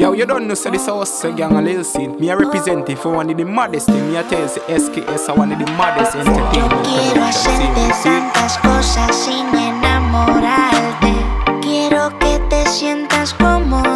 Yo, you don't know, so this house gang a little scene. Me a represent if one of the maddest thing. Me a tell the SKS, I one of the maddest entertainment. Tantas cosas sin enamorarte. Quiero que te sientas como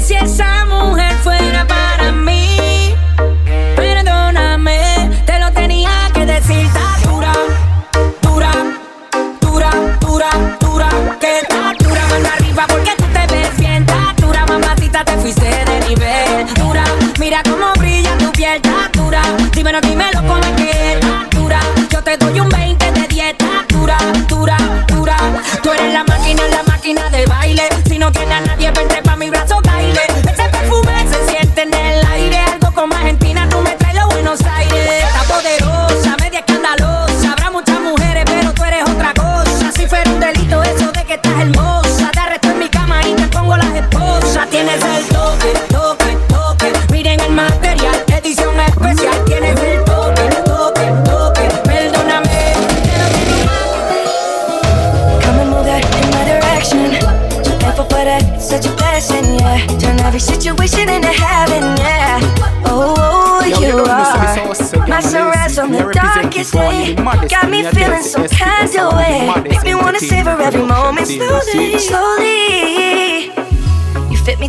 si esa mujer fuera para mí, perdóname, te lo tenía que decir. Está dura, dura, dura, dura, dura, que está dura, mano arriba porque tú te ves bien. Está dura, mamacita, te fuiste de nivel. Dura, mira cómo brilla tu piel, está dura. Dímelo, dime.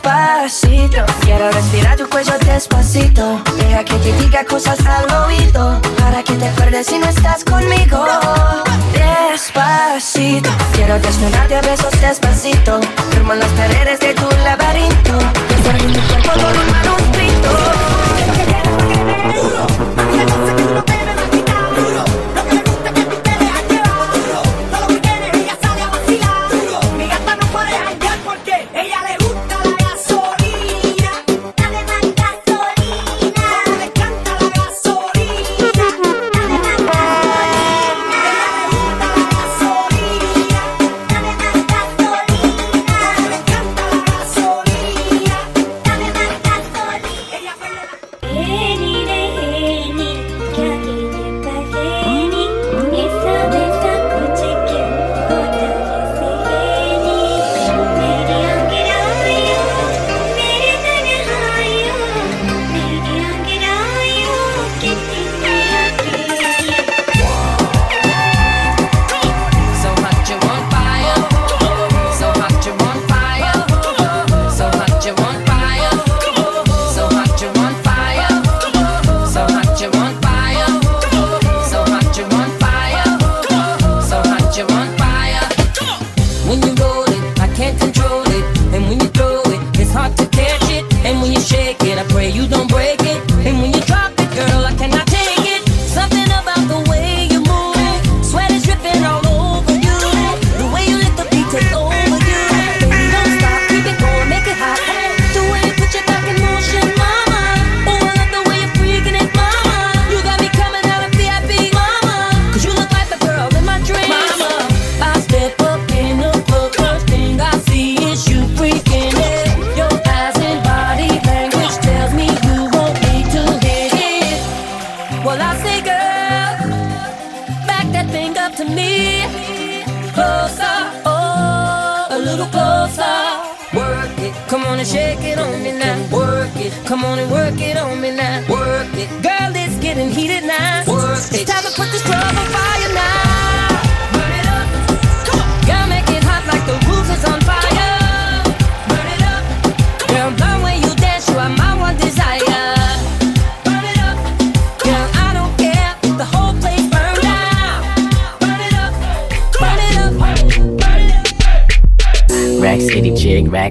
Despacito, quiero respirar tu cuello despacito. Deja que te diga cosas al oído. Para que te acuerdes si no estás conmigo. Despacito, quiero desnudarte a besos despacito. Firmo las paredes de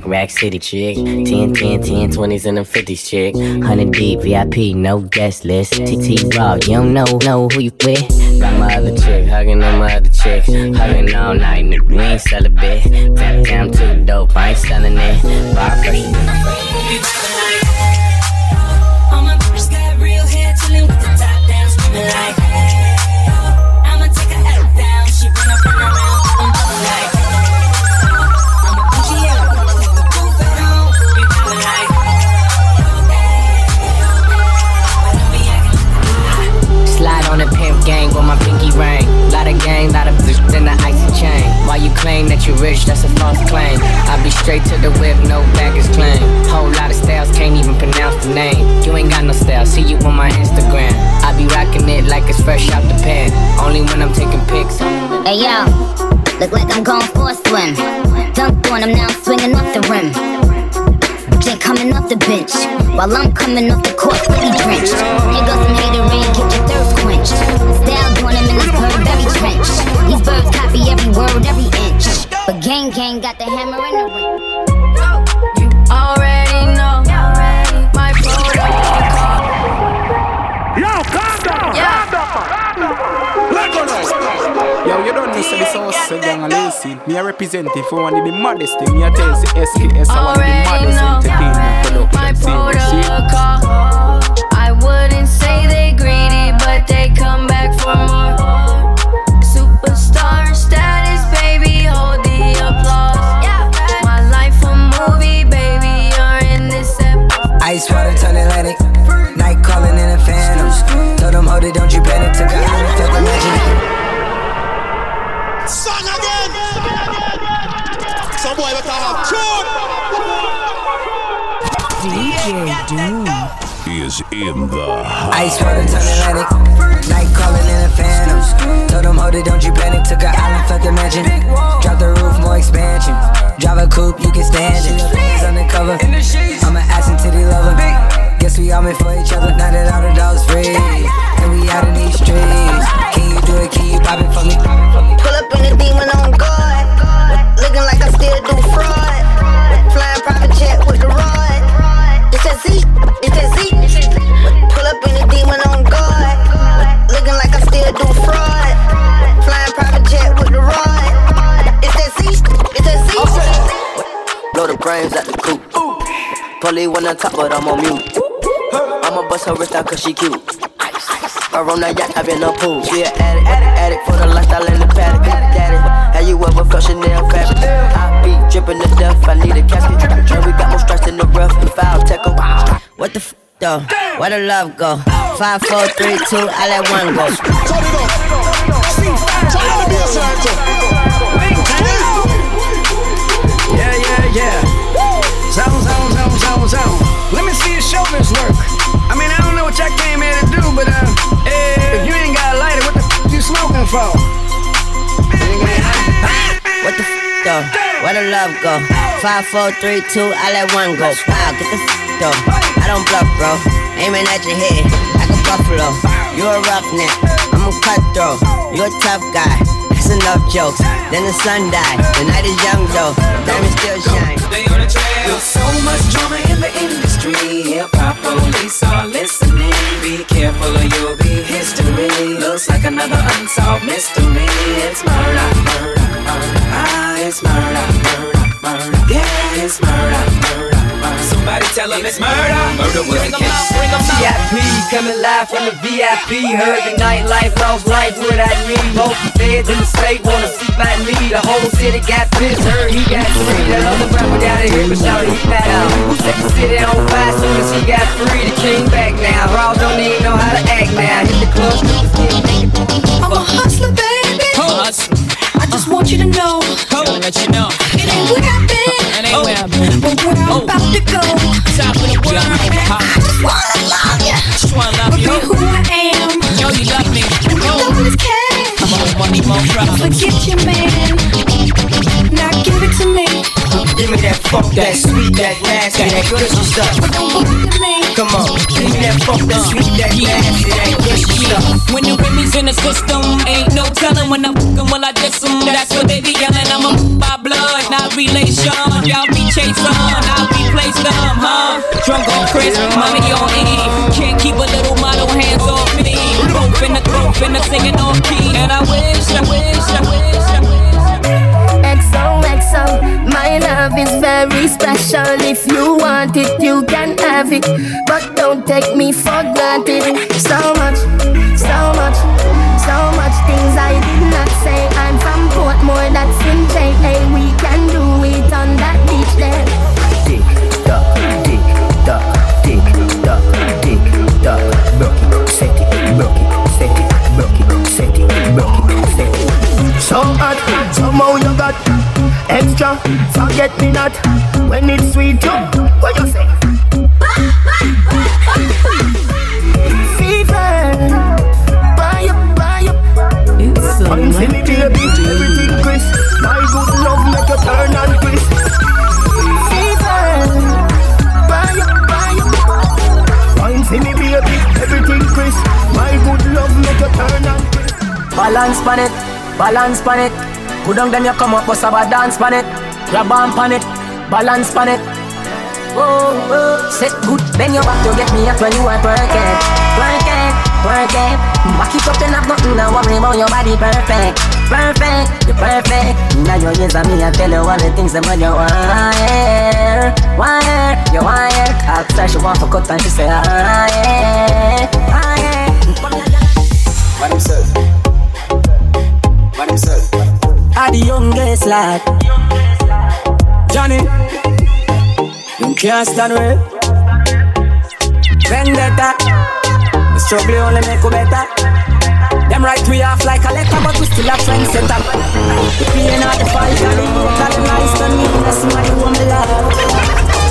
rack, city chick. 10, 10, 10, 20s and them 50s chick. 100 deep, VIP, no guest list. TT Raw, you don't know, know who you with. Got my other chick, hugging on my other chick. Hugging all night, nigga, we ain't sell a bit. Tap down too dope, I ain't selling it. Bar fresh. Gang, lot of bitch in the icy chain. Why you claim that you rich? That's a false claim. I be straight to the whip, no baggage claim. Whole lot of styles, can't even pronounce the name. You ain't got no style, see you on my Instagram. I be rocking it like it's fresh out the pan. Only when I'm taking pics. Hey yo, look like I'm going for a swim. Dunked on him, now I'm swinging off the rim. Ain't coming off the bench while I'm coming off the court fully drenched. Here goes some haterade, get your thirst trench. These birds copy every word, every inch. But gang gang got the hammer and the ring. You already know my protocol. Yo, you don't know say this house say gang a lazy. Me a represent it for one of the maddest thing. Me a tell say SKS are one of the Already maddest know entertainment my production. See, see? protocol. I wouldn't say they greedy, but they come back for more. Is in the house. Ice water turn Atlantic. Night calling in a phantom. Told them, hold it, don't you panic. Took a island, felt the mansion. Drop the roof, more expansion. Drive a coupe, you can stand it. It's undercover. I'm an ass and titty lover. Guess we all meant for each other. Now that all the dogs free. And we out in these streets. Can you do it? Can you pop it for me? Pull up in the demon on guard. Looking like I still do fraud. Flying private jet with the rod. It's that Z, it's that Z. Pull up in the demon on guard. Looking like I still do fraud. Flying private jet with the rod. It's that Z, it's that Z. Blow the brains at the coop. Pully one on top, but I'm on mute. I'ma bust her wrist out cause she cute. Her on that yacht, I've been a pool. She an addict, addict, addict for the lifestyle in the paddock. Daddy, have you ever felt Chanel fabric? I be dripping to death, I need a casket. And we got more strikes in the rough, the foul tech 'em. What the f though? Where the love go? Five, four, three, two, I let one go. Yeah, yeah, yeah. Zone, zone, zone, zone, zone. Let me see your shoulders work. I mean, I don't know what y'all came here to do, but uh, if you ain't got a lighter, what the f you smoking for? What the f though? Where the love go? Five, four, three, two, I let one go. Wow, get the f though. I don't bluff, bro. Aiming at your head like a buffalo. You a roughneck, I'm a cutthroat. You a tough guy. That's enough jokes. Then the sun died. The night is young though. Diamond still shine. They on the trail. There's so much drama in the industry. Hip hop police are listening. Be careful or you'll be history. Looks like another unsolved mystery. It's murder, murder, murder. It's murder, murder, murder. Yeah, it's murder, murder, murder. Somebody tell them it's murder. Murder was the case. VIP coming live from the VIP. Heard the nightlife, lost life without me. Both the feds in the state wanna see by me. The whole city got pissed. Heard he got free. That other rapper down the hill, but shout he back out. Who set the city on fire soon as he got free? The king back now. Raw don't even know how to act now. Hit the club, I'm a hustler, baby. I just want you to know. I'll let you know. It ain't where I've been. It ain't where I've oh, been. But where I'm oh. about to go. Top of the world. I just wanna love you. Just wanna love you. Be who I am. Yo, you love me. Love this cash. More money, more problems. Forget your man. Now give it to me. Give me that funk, that sweet, that nasty, that gushy stuff. Come on, give me that funk, that sweet, that nasty, that gushy stuff. When the Remy's in the system, ain't no telling when I'm fucking will I diss 'em. That's what they be yelling. I'm a by blood, not relation. Y'all be chasing, I'll replace them, huh? Drunk on Chris, money on E. Can't keep a little model hands off me. Both in the in the singing off key. And I wish, I wish, I wish. My love is very special. If you want it, you can have it. But don't take me for granted. So much, so much, so much things I did not say. I'm from Portmore, that's in JA. We can do it on that beach there. Tick tock, tick tock, tick tock, tick tock. Broke set it, broke set it, broke set it, broke set it. So hot, somehow you got extra. Forget me not when it's sweet. Yo, what you say? Fever, buy up, buy up. Wine for me, baby, everything crisp. My good love make you turn and crisp. Fever, buy up, buy up. Wine for me, baby, everything crisp. My good love make you turn and crisp. Balance pan it, balance pan it. Go down then you come up, bust about dance pan it. Grab on pan it, balance pan it. Oh, oh, set good, bend your back to get me up when you are twerking, twerking, twerking. Back it up and have nothing to worry about your body perfect, perfect, you're perfect. Now your ears on me, I tell you all the things that when you wire, wire, you wire. Ask her she want for cut and she say, ah, yeah, the youngest lad. Johnny, you can't stand with Vendetta. The struggle only make you better. Them right we off like a letter, but we still a trendsetter. The pain of the fight and the hope that nice to me, that's my me love.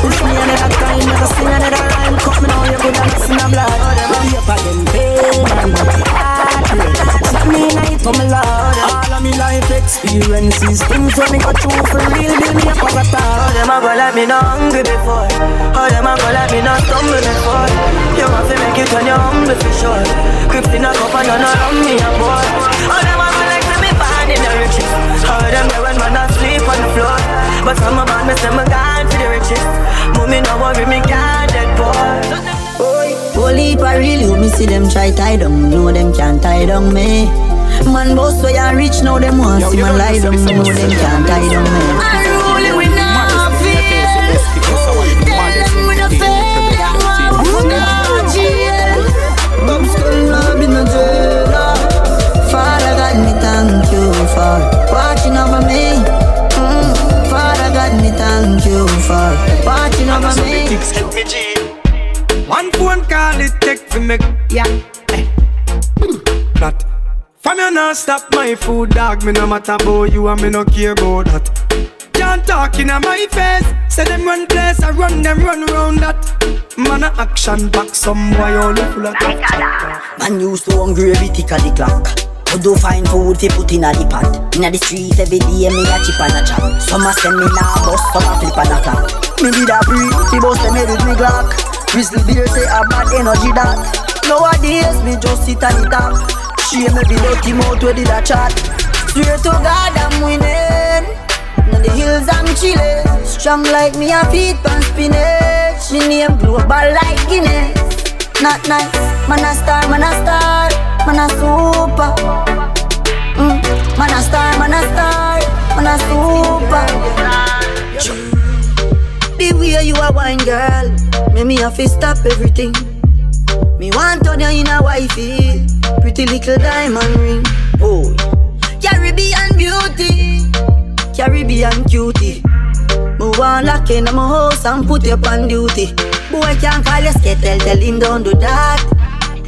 If me another time, never sing another rhyme, cut me now, you could mess in a blood. Way up them pain and heartbreak. Me night for me lord. All of me life experiences, things when me go through for real, build me up a star. How them a go let me know hungry before? How them a go let me know stumble before? You want to make it when you're humble for sure. Crips in a cup and you know love me a boy. How them a go like me born in the riches? How them there when man asleep on the floor? But from a band me say me gone to the riches. Mommy no worry me can't dead boy. Holy for real, you me see them try tie down, know them can't tie down me. Man boss way I reach now them want see my lie down, know them can't tie down me. Unruly we not feel. Tell them we no fail. I'm from the jail. Bob's skull now be no jail. Father God, me thank you for watching over me. Mm. Father God, me thank you for watching over me. One phone call it take for me. Yeah. Eh. That. From you not stop my food, dog. Me no matter about you and me no care about that. Can't talk in my face. Say them run place, I run them run round that. Man a action back, some boy only full of talk. Man used to hungry every tick of the clock. To do find food fi put inna the pot. Inna the street every day me a chip and a chop. Some a send me now bus, some a flip and a clap. Me did a breathe, the bus them with me Glock. Grizzly bear say a bad energy that. Nowadays me just sit on the top. Shame every dirty mouth where did a chat. Swear to God I'm winning. In the hills I'm chillin'. Strong like me a feet pan spinach. Me name global like Guinness. Not nice, man a star, man a star, man a super. Mm. Man a star, man a star, man a super. The way you a wine, girl, make me have to stop everything. Me want turn you in a wifey, pretty little diamond ring. Oh, Caribbean beauty, Caribbean cutie. Me want lock in my house and put you on duty. Boy can't call you skettle, tell him don't do that.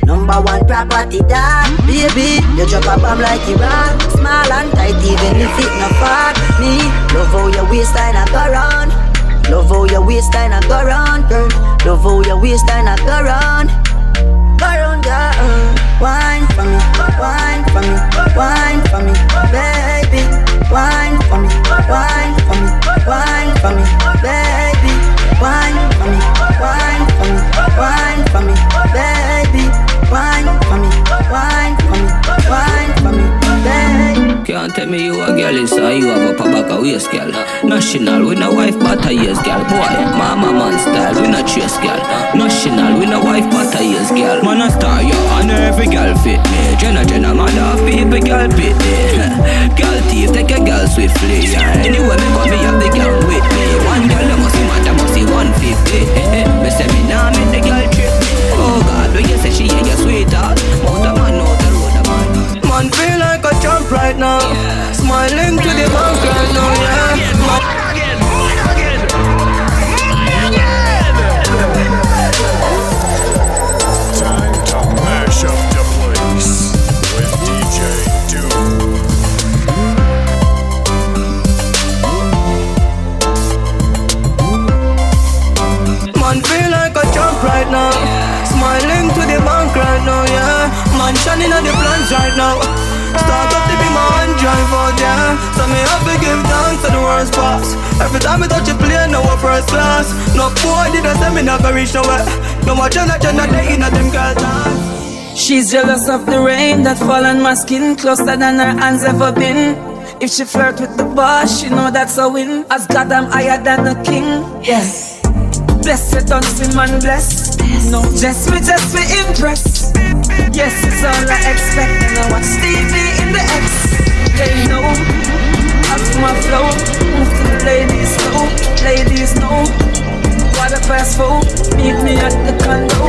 Number one property that Baby, you drop a bomb like Iran Small and tight even if it not fat Me, love how your waistline a go round Love how your waistline a go round, girl Love how your waistline a go round Go round, girl Wine for me, wine for me, wine for me Baby, wine for me, wine for me, wine for me Baby, wine for me, wine for me, wine for me Baby, wine for me, wine Can't tell me you a girl is you have a back a waist girl. National, we no wife but a years girl. Boy, mama man style, we no chase girl. National, we no wife but a years girl. Man a star, yo, and every girl fit me. Jenna, Jenna, man a people girl fit me. girl thief, take a girl swiftly. Anyway, me got me have the girl with me. Skin closer than her hands ever been. If she flirt with the boss, she know that's a win. As God, I'm higher than a king. Yes. bless Blessed, don't see man bless. No, just me, just me impress. Yes, it's all I expect. And I watch Stevie in the X. They know. As my flow, move to the ladies know. Ladies know. What a fast food. Meet me at the condo.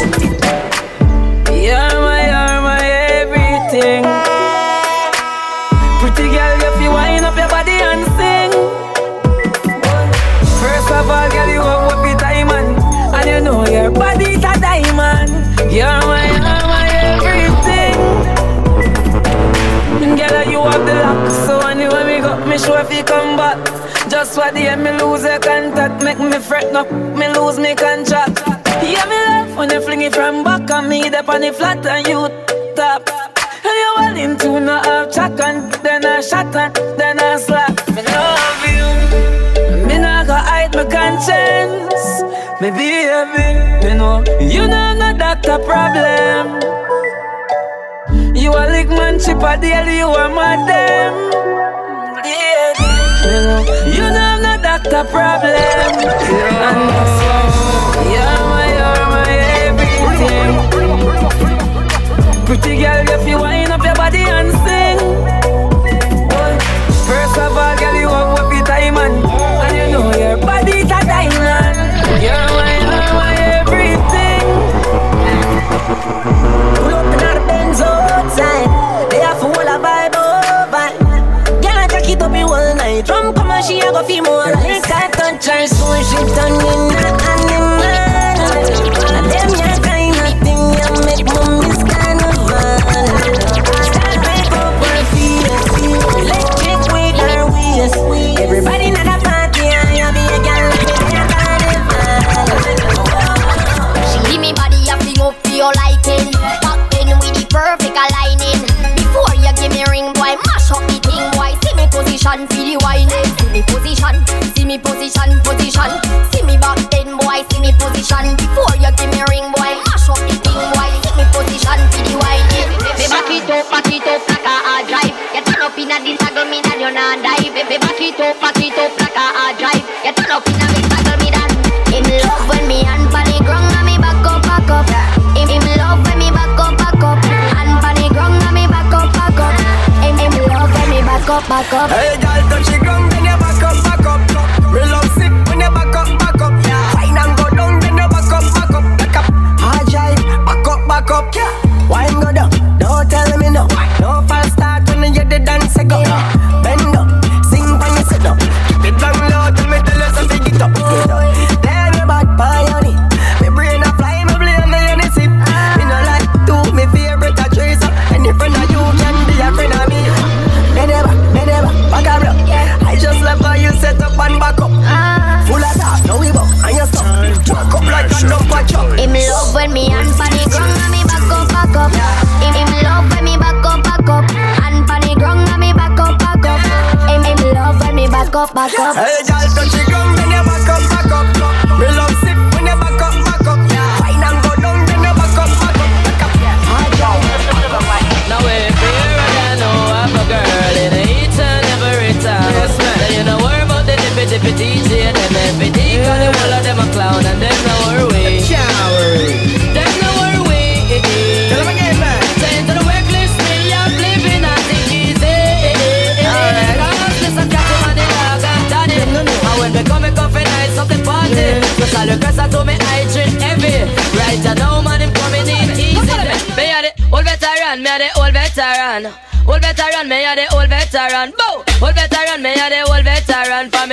You're my, You're my, you're my everything. Girl, you have the lock, so anyway me got me sure if you come back. Just what the end me lose your contact, make me fret, no me lose me contract. Yeah, me love when you fling it from back on me, the on the flat and you top. And you well into no half chat and then I shot and then I slap. Me love you. Me not go hide my conscience. Me baby, you know, you know Doctor problem. You a lick man chip a daily, you a madam. Yeah, you know, I'm not doctor problem. And that's why you're my, you're my everything. Pretty girl, if you wind up your body and sing. First of all, girl, you have be time and, and you know your body's a diamond. You're Pull up in the Benz outside. They have full of vibe over. Girl, I jack it up in all night. Drum come and she a go feel more like I touch her so she turn in Me back it up like a drive. You turn up inna the saddle, me that. Him love when me hand pan the ground and me back up, back up. Him, him love when me back up, back up. Hand pan the ground and me back up, back up. Him, him love when me back up, back up. Hey, girl, touch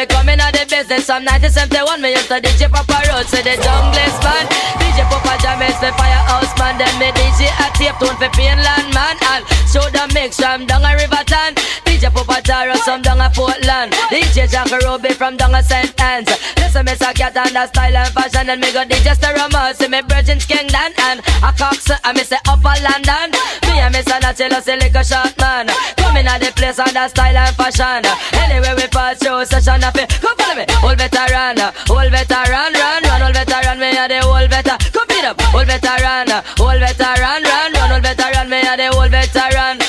me coming out the business from 1971, me used to DJ Papa Road, so the junglist man. DJ Papa Jam is the firehouse man. Then me DJ a tape tune for Painland man. And show the mix from down a Riverton. DJ Papa Taro some down a Portland. DJ Jack Ruby from down a St. Anne's. Listen, me say cat and the style and fashion. And me go DJ Sterama, see me Virgin's Kingdom. And a Cox, and me say Upper London. Me and me say Nachelo, say like a shot man. Coming at the place on the style and fashion. Anyway, we pass through session of it. Come follow me, old veteran, old veteran, run, run, old veteran, me a the old veteran. Come beat up, old veteran, old veteran, run, run, old veteran, me a the old veteran.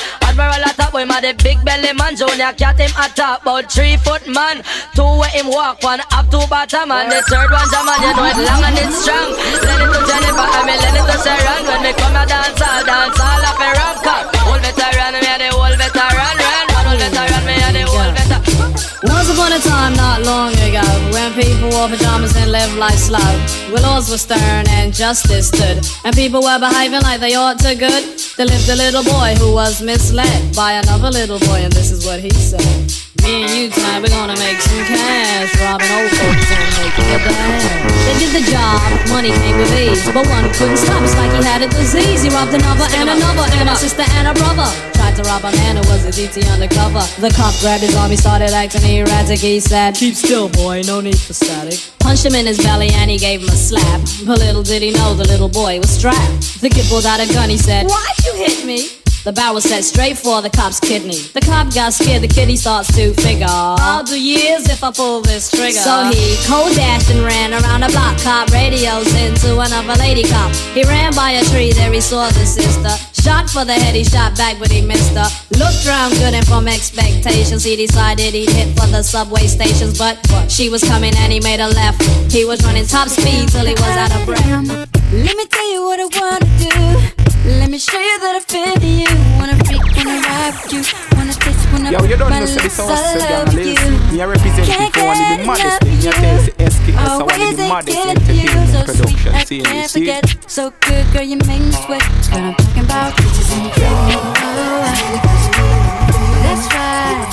Him a the big belly man. Junior cat him top, about three foot man. Two where him walk, one up two bottom, and the third one jam and you know it long and it's strong. Lend it to Jennifer, I mean lend it to Sharon. When me come a dance, I'll dance all up a rock. Old veteran, me a the old veteran, run, a. Once upon a time, not long ago, when people wore pajamas and lived life slow, where laws were stern and justice stood, and people were behaving like they ought to good, there lived a little boy who was misled by another little boy, and this is what he said. Me and you tonight, we're gonna make some cash, robbing old folks and making it dash. They did the job, money came with ease, but one couldn't stop. It's like he had a disease. He robbed another and another, and a sister and a brother. Tried to rob a man who was a DT undercover. The cop grabbed his arm, he started acting erratic. He said, Keep still, boy, no need for static. punched him in his belly and he gave him a slap. But little did he know the little boy was strapped. The kid pulled out a gun, he said, Why'd you hit me? The barrel set straight for the cop's kidney. The cop got scared, the he starts to figure. I'll do years if I pull this trigger. So he cold dashed and ran around the block. Cop radios into another lady cop. He ran by a tree, there he saw the sister. Shot for the head, he shot back, but he missed her. Looked round good and from expectations, he decided he'd hit for the subway stations. But she was coming and he made a left. He was running top speed till he was out of breath. Let me tell you what I wanna do. Me show you that I feel you. Wanna freak, wanna ride you. Wanna taste, wanna Yo, you don't know say this house so damn lazy. Me a represent you for one of the maddest thing. You tell say SK is one of the maddest entertainment production scene. You see? Forget. So good, girl, you make me sweat. Girl, I'm talking about bitches the cream. That's right.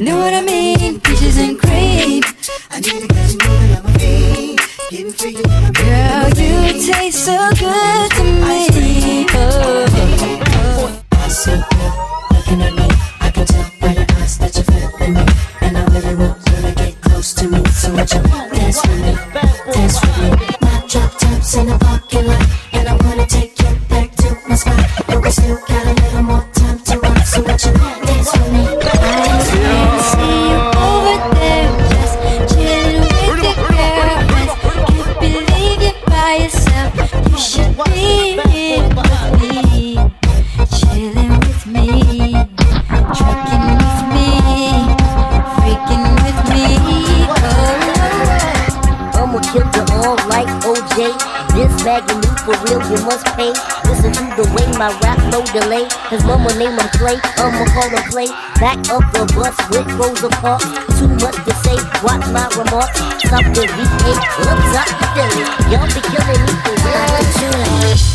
Know what I mean? Peaches and cream. I need to get you moving on my feet. Girl, you taste so good to me. Oh. So good, looking at me, I can tell by your eyes that you're feeling me, and I really want you to get close to me. So would you dance with me, dance with me? My drop tops in the parking delay. His mama name him Clay, I'ma call him Clay. Back up the bus with Rosa Parks. Too much to say, watch my remarks. Something we ain't up top Philly. Y'all be killing me for real.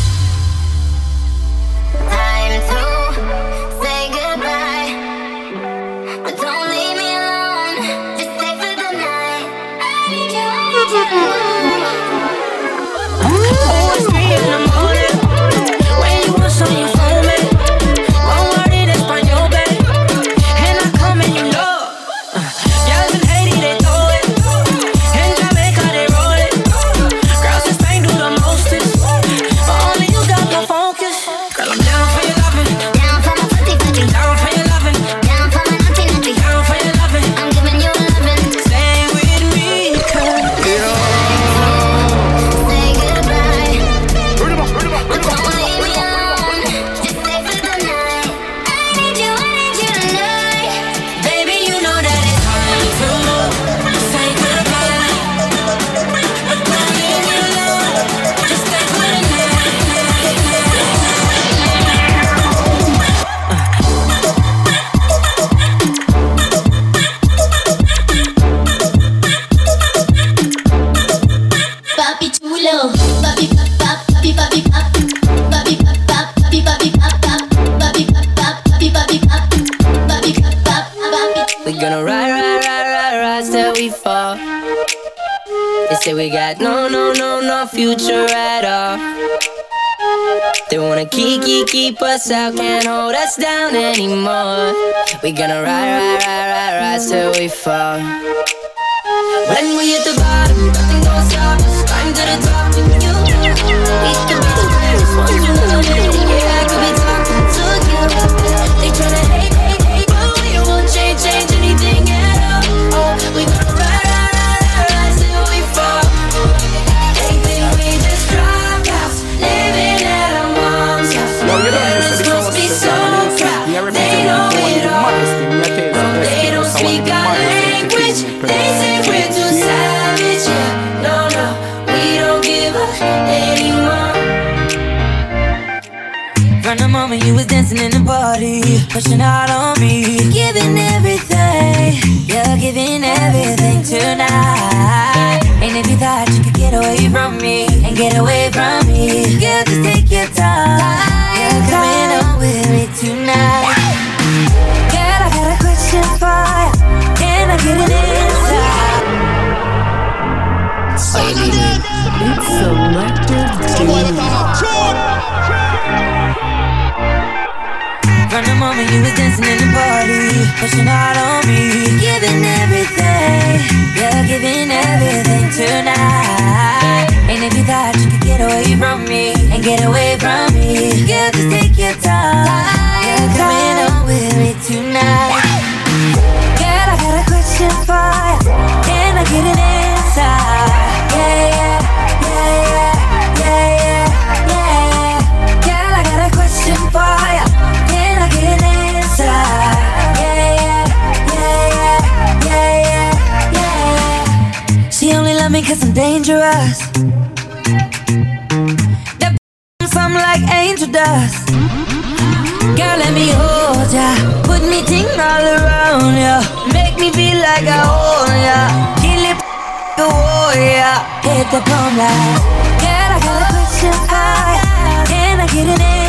Dancing in the party, pushing out on me, giving everything, you're giving everything tonight. And if you thought you could get away from me and get away from me, girl, just take your time. You're coming with me tonight. Girl, I got a question for you. Can I get an answer? It's selective Moment you was dancing in the party, pushing hard on me. Giving everything, you're giving everything tonight. And if you thought you could get away from me and get away from me, girl, just take your time. You're coming on with me tonight. Girl, I got a question for you. Can I get an answer? Yeah, yeah, yeah, yeah, yeah, yeah, yeah. Girl, I got a question for you. Cause I'm dangerous. That some like angel dust. Girl, let me hold ya. Put me ting all around ya. Make me feel like I own ya. Kill it, the warrior. Hit the bomb line. Girl, I got a question ya. Can I get an answer?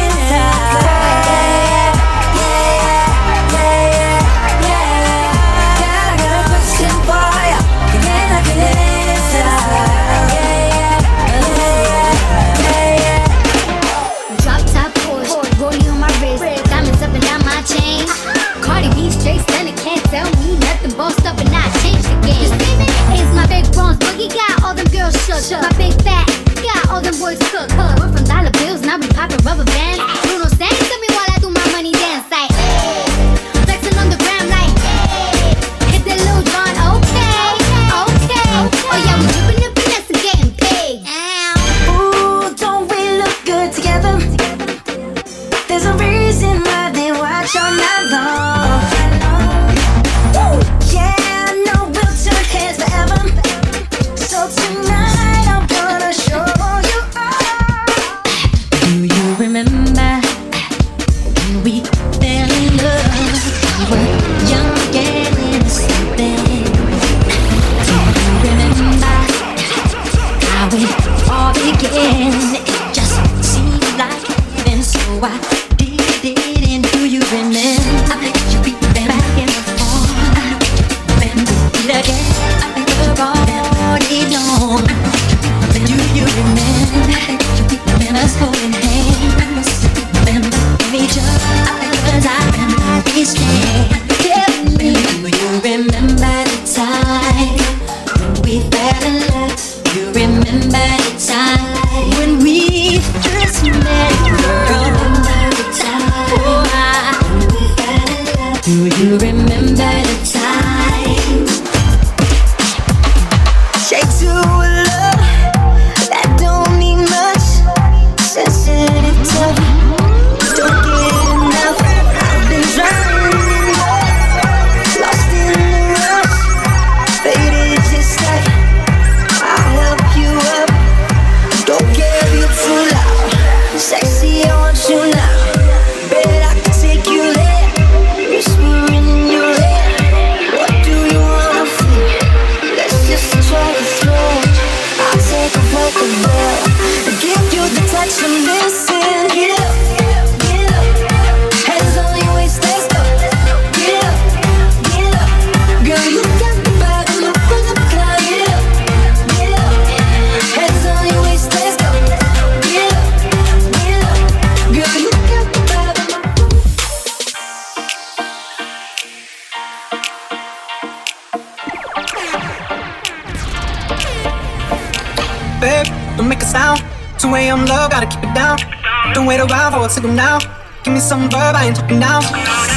Some verb, I ain't talking now.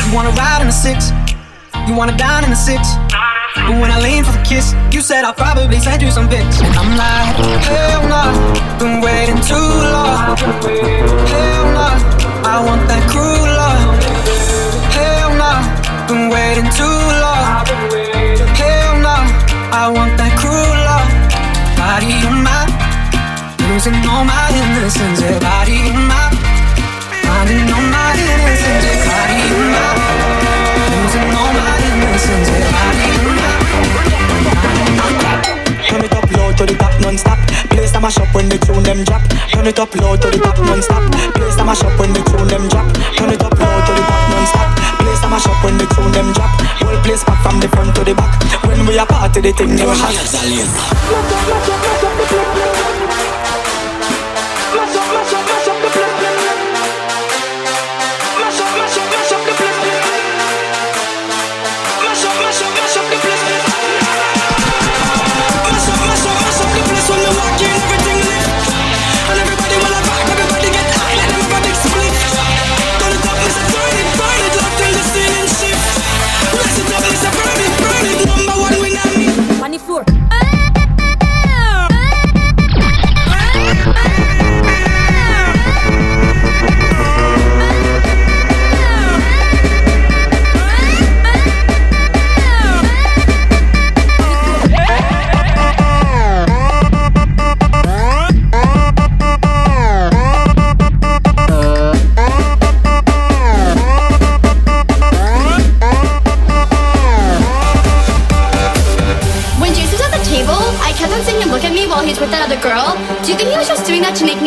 You wanna ride in the six, you wanna dine in the six. But when I lean for the kiss, you said I'll probably send you some pics. And I'm like, hell no, been waiting too long. Hell no, I want that cruel love. Hell no, been waiting too long. Hell no, I want that cruel love. Body on my, losing all my innocence. Yeah, body on my, finding all my to the top non-stop. Place them a shop when the tune them drop. Turn it up low to the top non-stop. Place them a shop when the tune them drop. Turn it up low to the top non-stop. Place them a shop when the tune them drop. Whole place back from the front to the back. When we a party the thing never hot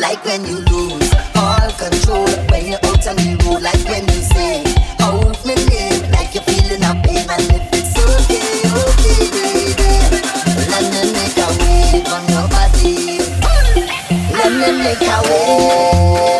Like when you lose all control. When you're out on the road, like when you say, "Oh, me name," like you're feeling a pain, and if it's okay, okay, baby, let me make a wave on your body. Let me make a wave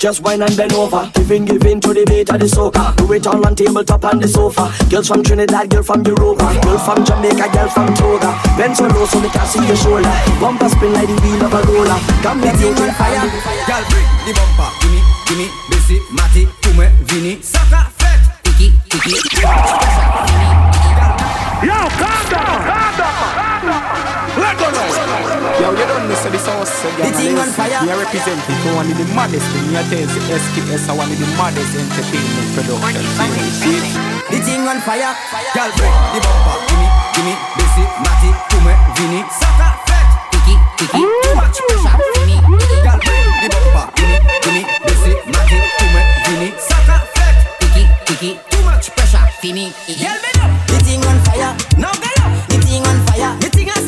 just wine and bend over. Giving, giving to the beat of the soca. Do it all on tabletop on the sofa. Girls from Trinidad, girl from Europa. Girl from Jamaica, girl from Toga. Bend so low so they can see your shoulder. Bumper spin like the wheel of a roller. Come me beauty on fire. Girl, bring the bumper. Gimme, gimme, Bessie, Matty, Kume, Vini, Saka, Fet, Tiki, Tiki. Yo, calm down, Yo, you don't miss this house, The thing on fire. Me a represent it for one of the maddest thing. Me a tell you, SKS are one of the maddest entertainment production. See. The thing on fire. Girl, bring the bumper. Gimme, gimme, Bessie, Matty, Kume, Vini, Saka, Fet, Tiki, Tiki. Too much pressure me. Girl, bring the bumper. Gimme, gimme, Bessie, Matty, Kume, Vini, Saka, Fet, Tiki, Tiki. Too much pressure me. Girl. The thing on fire. Now get up. The thing on fire. The thing on.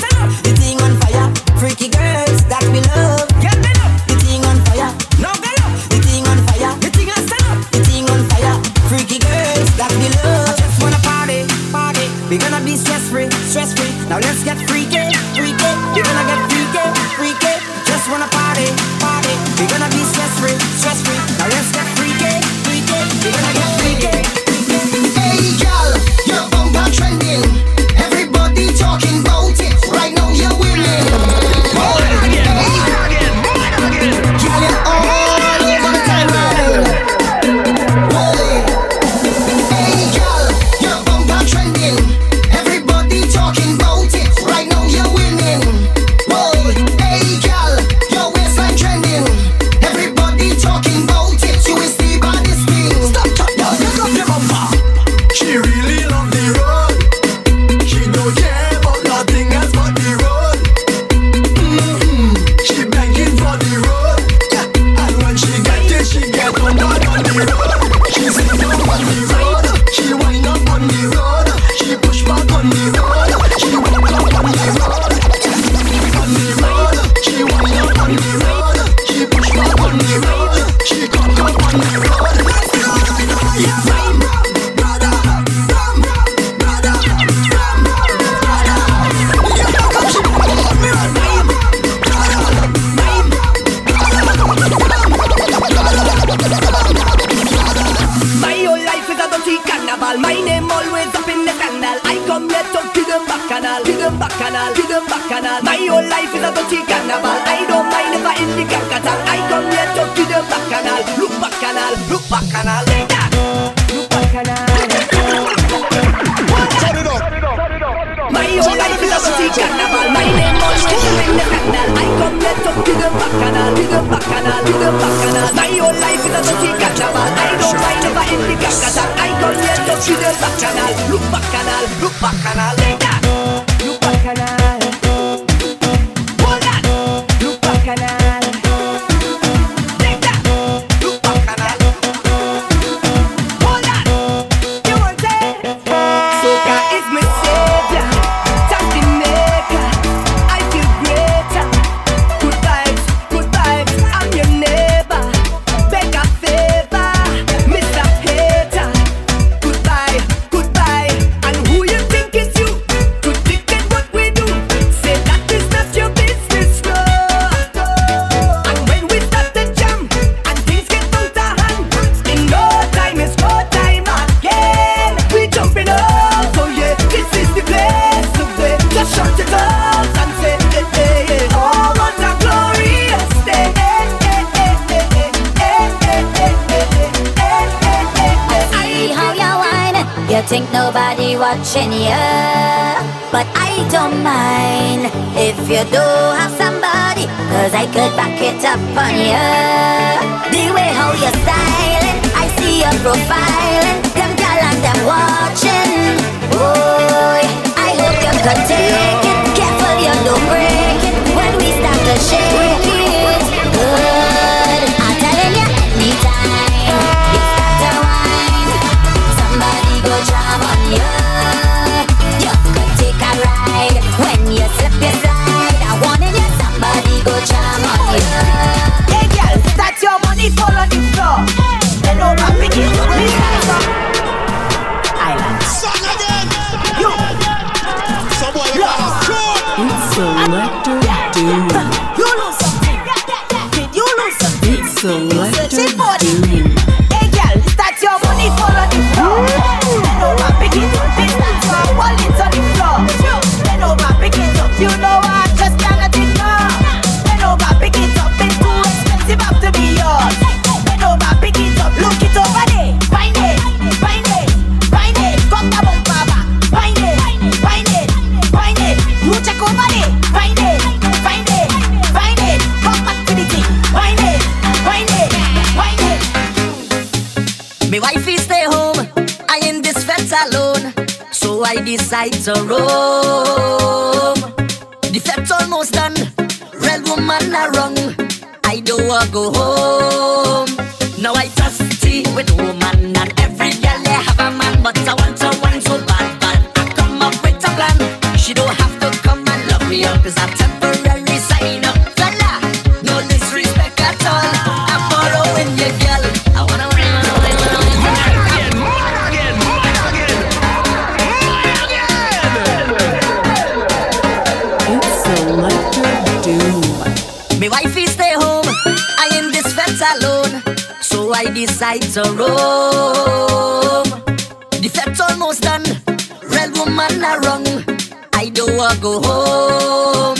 The thing on fire. Freaky girls that we love. Get up. The thing on fire. Now get up. The thing on fire. The thing on. The thing on fire. Freaky girls that we love. I just wanna party, party. We gonna be stress free, stress free. Now let's get freaky, Sin el bacanal, un woman a wrong, I do a go home.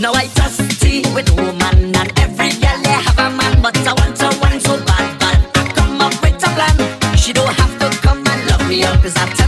Now I just tea with woman, and every girl they have a man, but I want a one so bad, but I come up with a plan. She don't have to come and love me up, cause I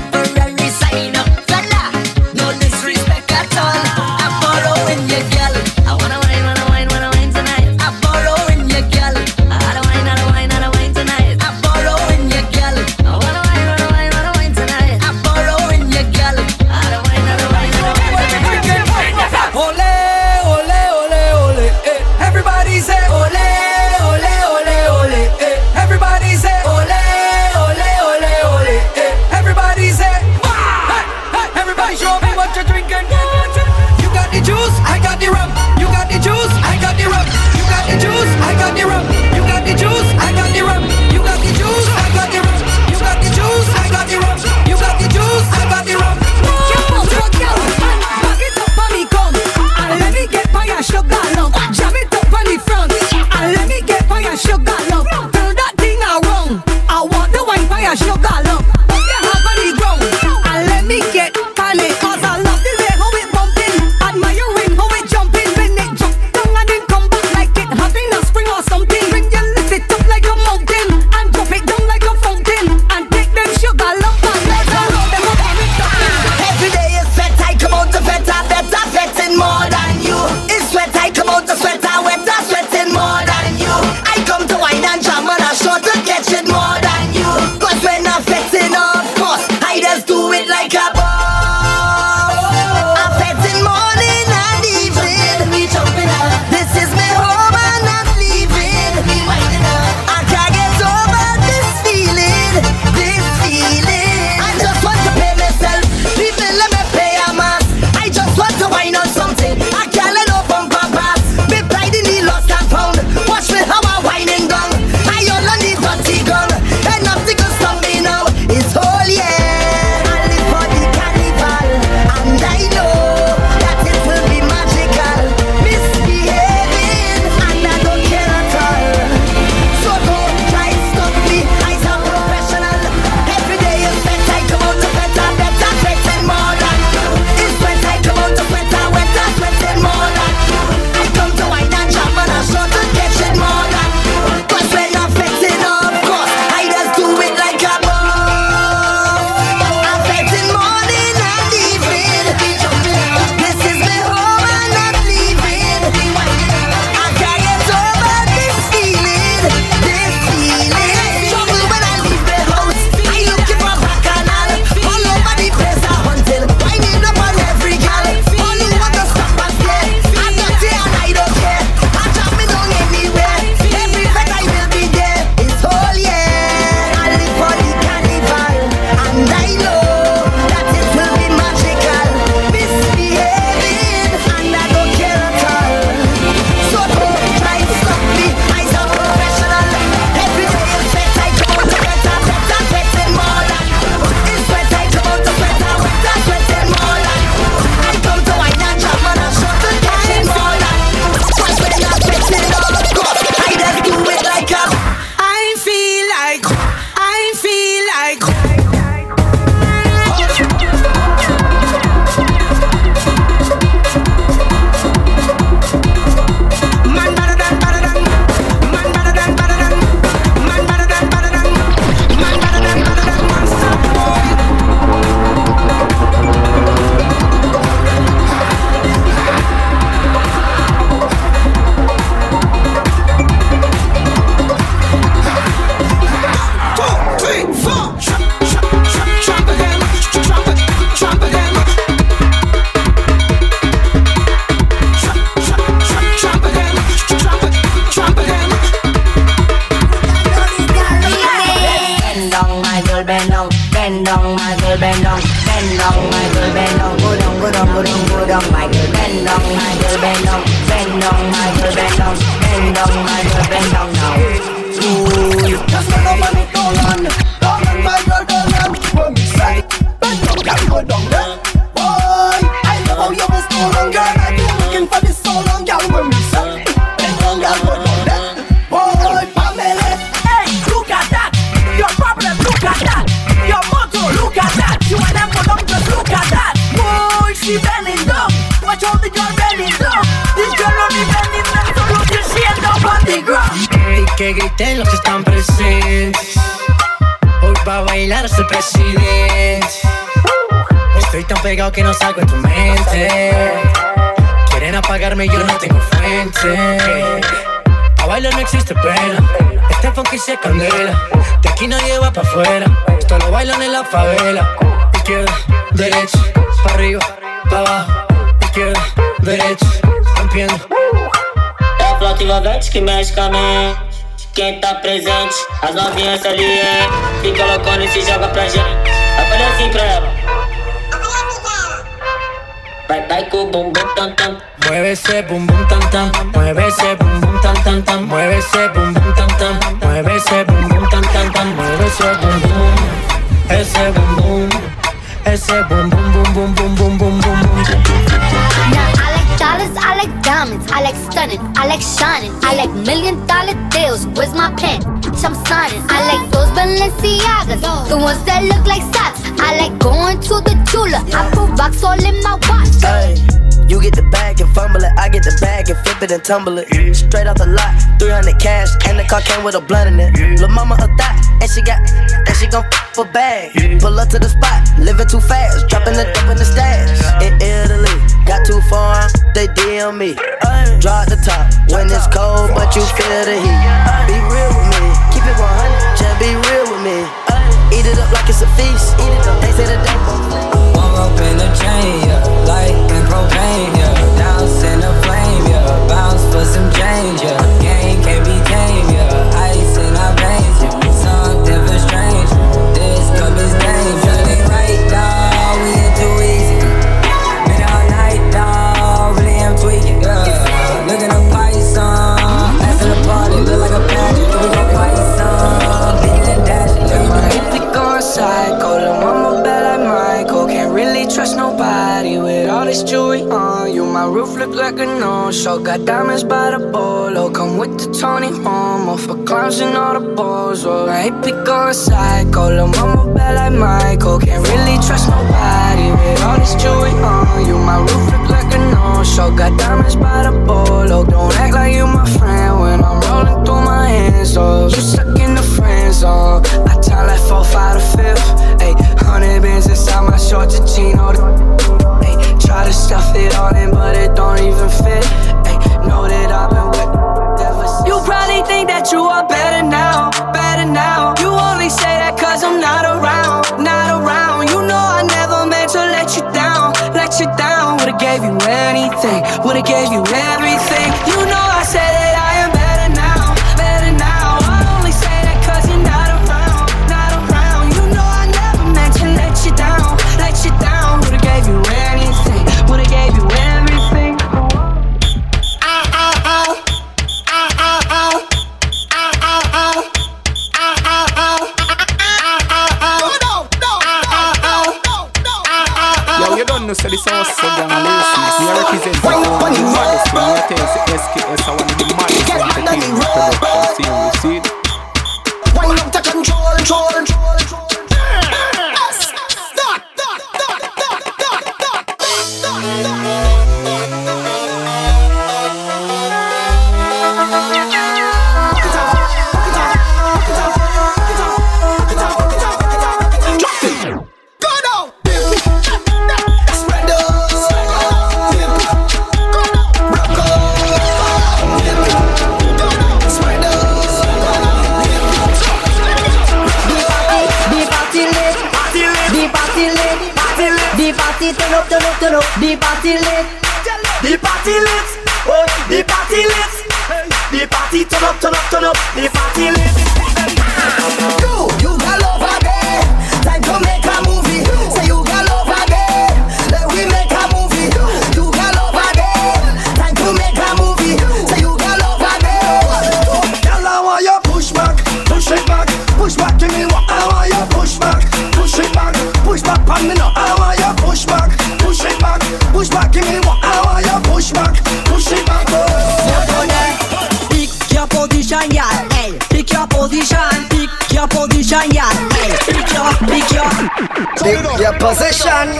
derecha, pa' arriba, pa' abajo. Izquierda, derecha, rompiendo. É a envolvente que mexe com a mente. Quem tá presente, as novinhas ali, hein? Fica loucona e se joga pra gente. Eu falei assim pra ela. Vai, vai com o bumbum tam tam. Mueve ese bum bum tam tam, mueve ese bum bum tam tam tam, mueve ese bum bum tam tam, mueve ese bum bum tam tam tam, mueve ese bum bum, ese bum bum, ese bum bum bum bum bum bum bum bum bum. Now I like dollars, I like diamonds, I like stunning, I like shining, I like million dollar deals. Where's my pen? Bitch, I'm signing. I like those Balenciagas, the ones that look like socks. I like going to the Tula. I put rocks all in my watch. Hey, you get the bag and fumble it. I get the bag and flip it and tumble it. Straight off the lot, 300 cash, and the car came with a blunt in it. Lil' mama a thot, and she got, and she gon' f a bag. Pull up to the spot, living too fast, dropping the dope in the stash. In Italy, got too far, they DM me. Drop the top when it's cold, but you feel the heat. Be real with me, keep it 100, just be real with me. Eat it up like it's a feast. Eat it up, they say the day. Warm up in the chain, yeah. Light and propane, yeah. Douse in the flame, yeah. Bounce for some change, yeah. This jewelry on uh, you. My roof look like a no-show. Got diamonds by the bolo. Come with the Tony Momo for clowns and all the balls. Oh, I hate we going psycho, lil' mama bad like Michael. Can't really trust nobody with all this jewelry on uh, you. My roof look like a no-show. Got diamonds by the bolo. Don't act like you my friend when I'm rolling through my hands. Oh, you stuck in the friend zone. I tell like four, five, to fifth. Ayy, hundred bands inside my shorts and chino. Try to stuff it all in, but it don't even fit. Ayy, know that I've been with ever since. You probably think that you are better now, better now. You only say that cause I'm not around, not around. You know I never meant to let you down, let you down. Would've gave you anything, would've gave you everything. You know I said that I So this house, so gang, listen. The I you, SKS, I want to be party turn up, turn up, turn up. The party lit, the party lit, oh, the party lit, the party turn up, turn up, turn up. The party lit. You, Take your position.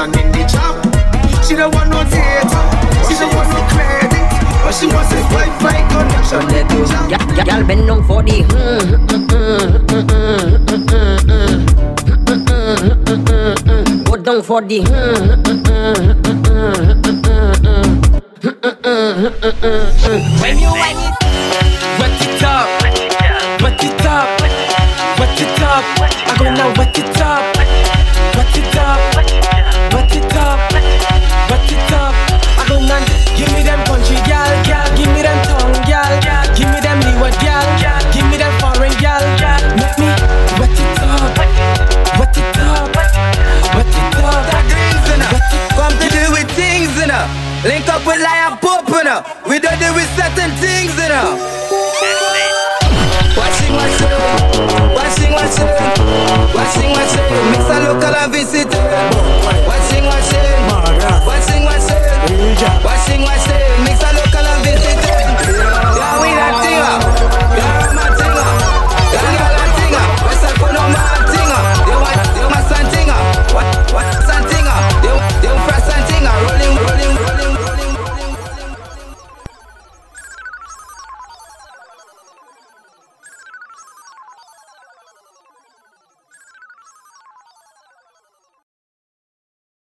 position in the job. She don't want no theater, she don't want no credit, but she wants this Wi-Fi connection in the job. Y'all been known for the mm. Go down for the mm, mm, mm, mm, mm, mm, mm, mm, mm, mm, mm. When you want it. Me loca la vida